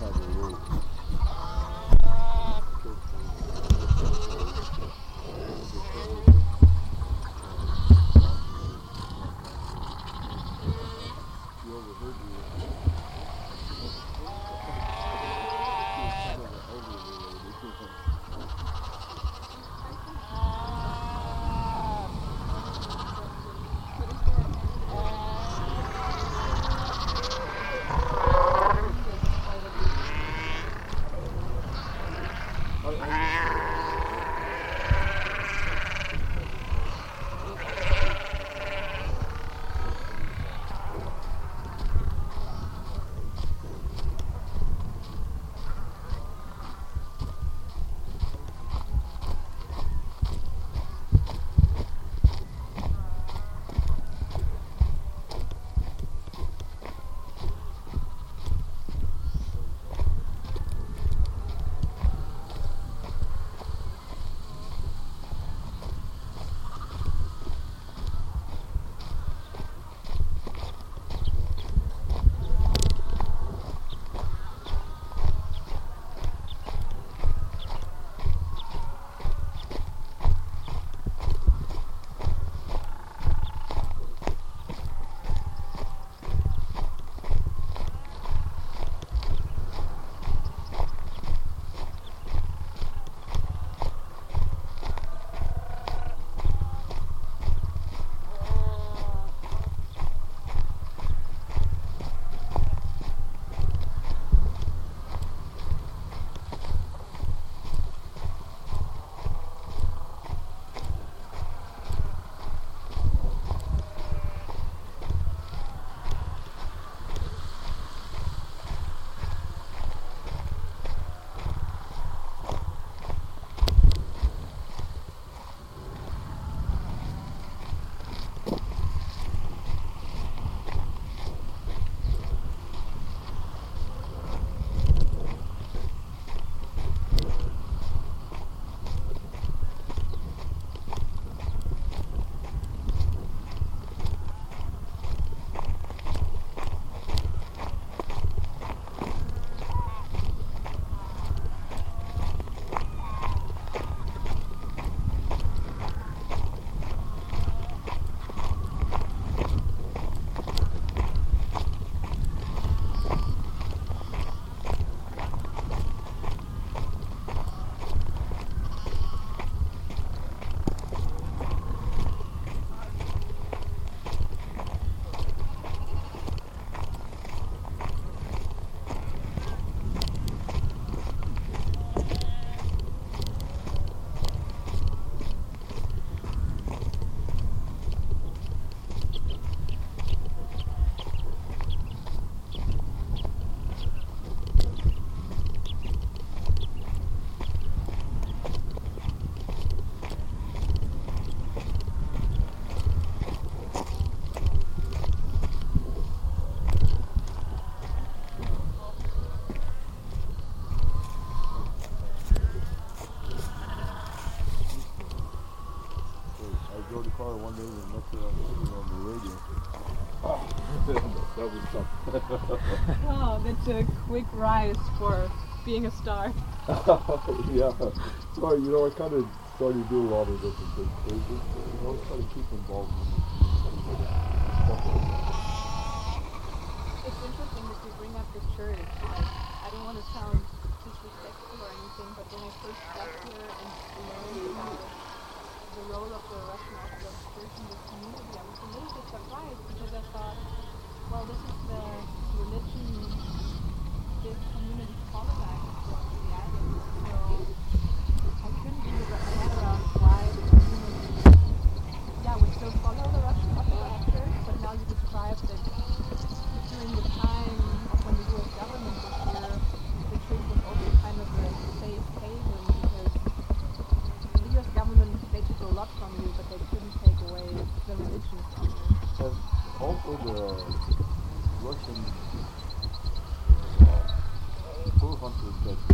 this lady drove the car one day and next thing I'm listening on the radio. that was tough. Oh, that's a quick rise for being a star. yeah. So, you know, I kind of started to do a lot of different things. So just, you know, try to keep involved in the community. Stuff like that. It's interesting that you bring up the church. Like, I don't want to sound disrespectful or anything, but when I first got here and learned about the role of the Russian Orthodox Church in the community, I was a little bit surprised because I thought, well, this is the religion this community colonized across the island. So I couldn't really wrap my head around why the community, yeah, would still follow the Russian Orthodox Church, but now you describe that during the time of when the U.S. government was here, the church was also kind of a safe haven because the U.S. government they took a lot from you, but they couldn't take away the religion from you. And also the Russian uh, fur hunters that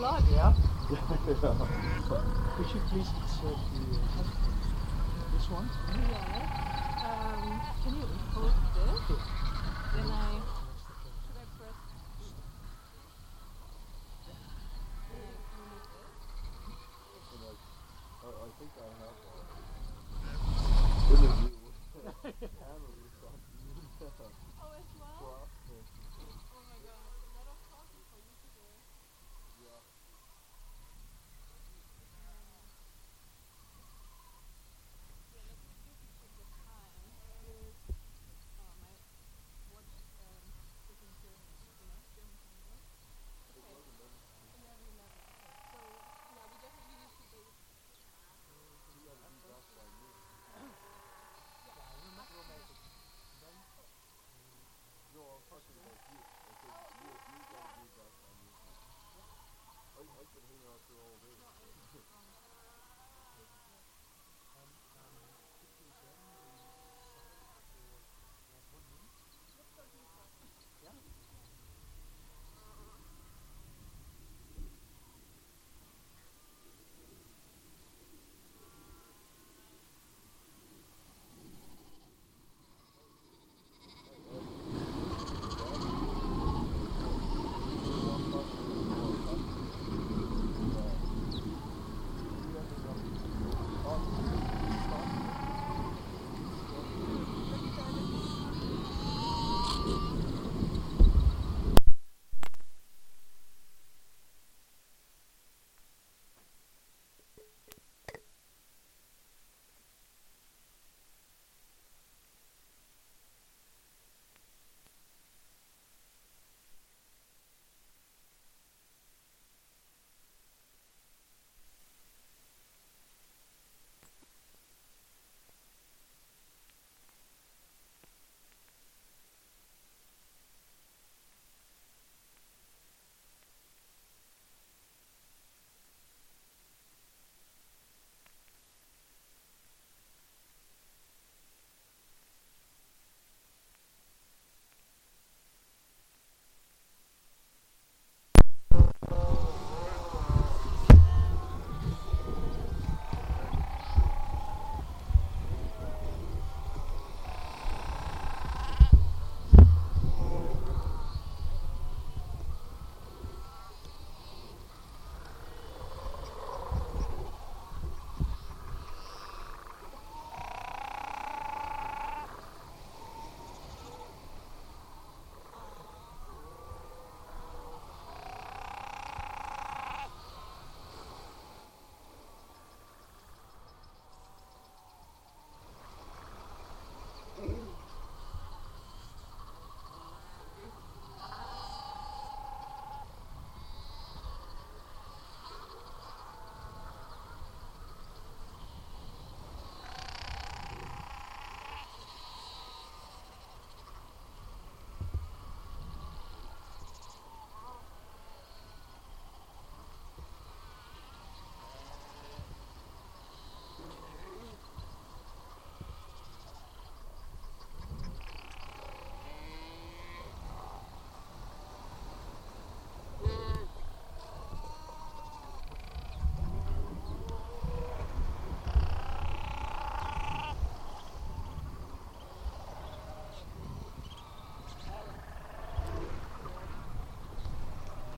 lot, yeah. yeah. You please insert the, uh, this one? Yeah.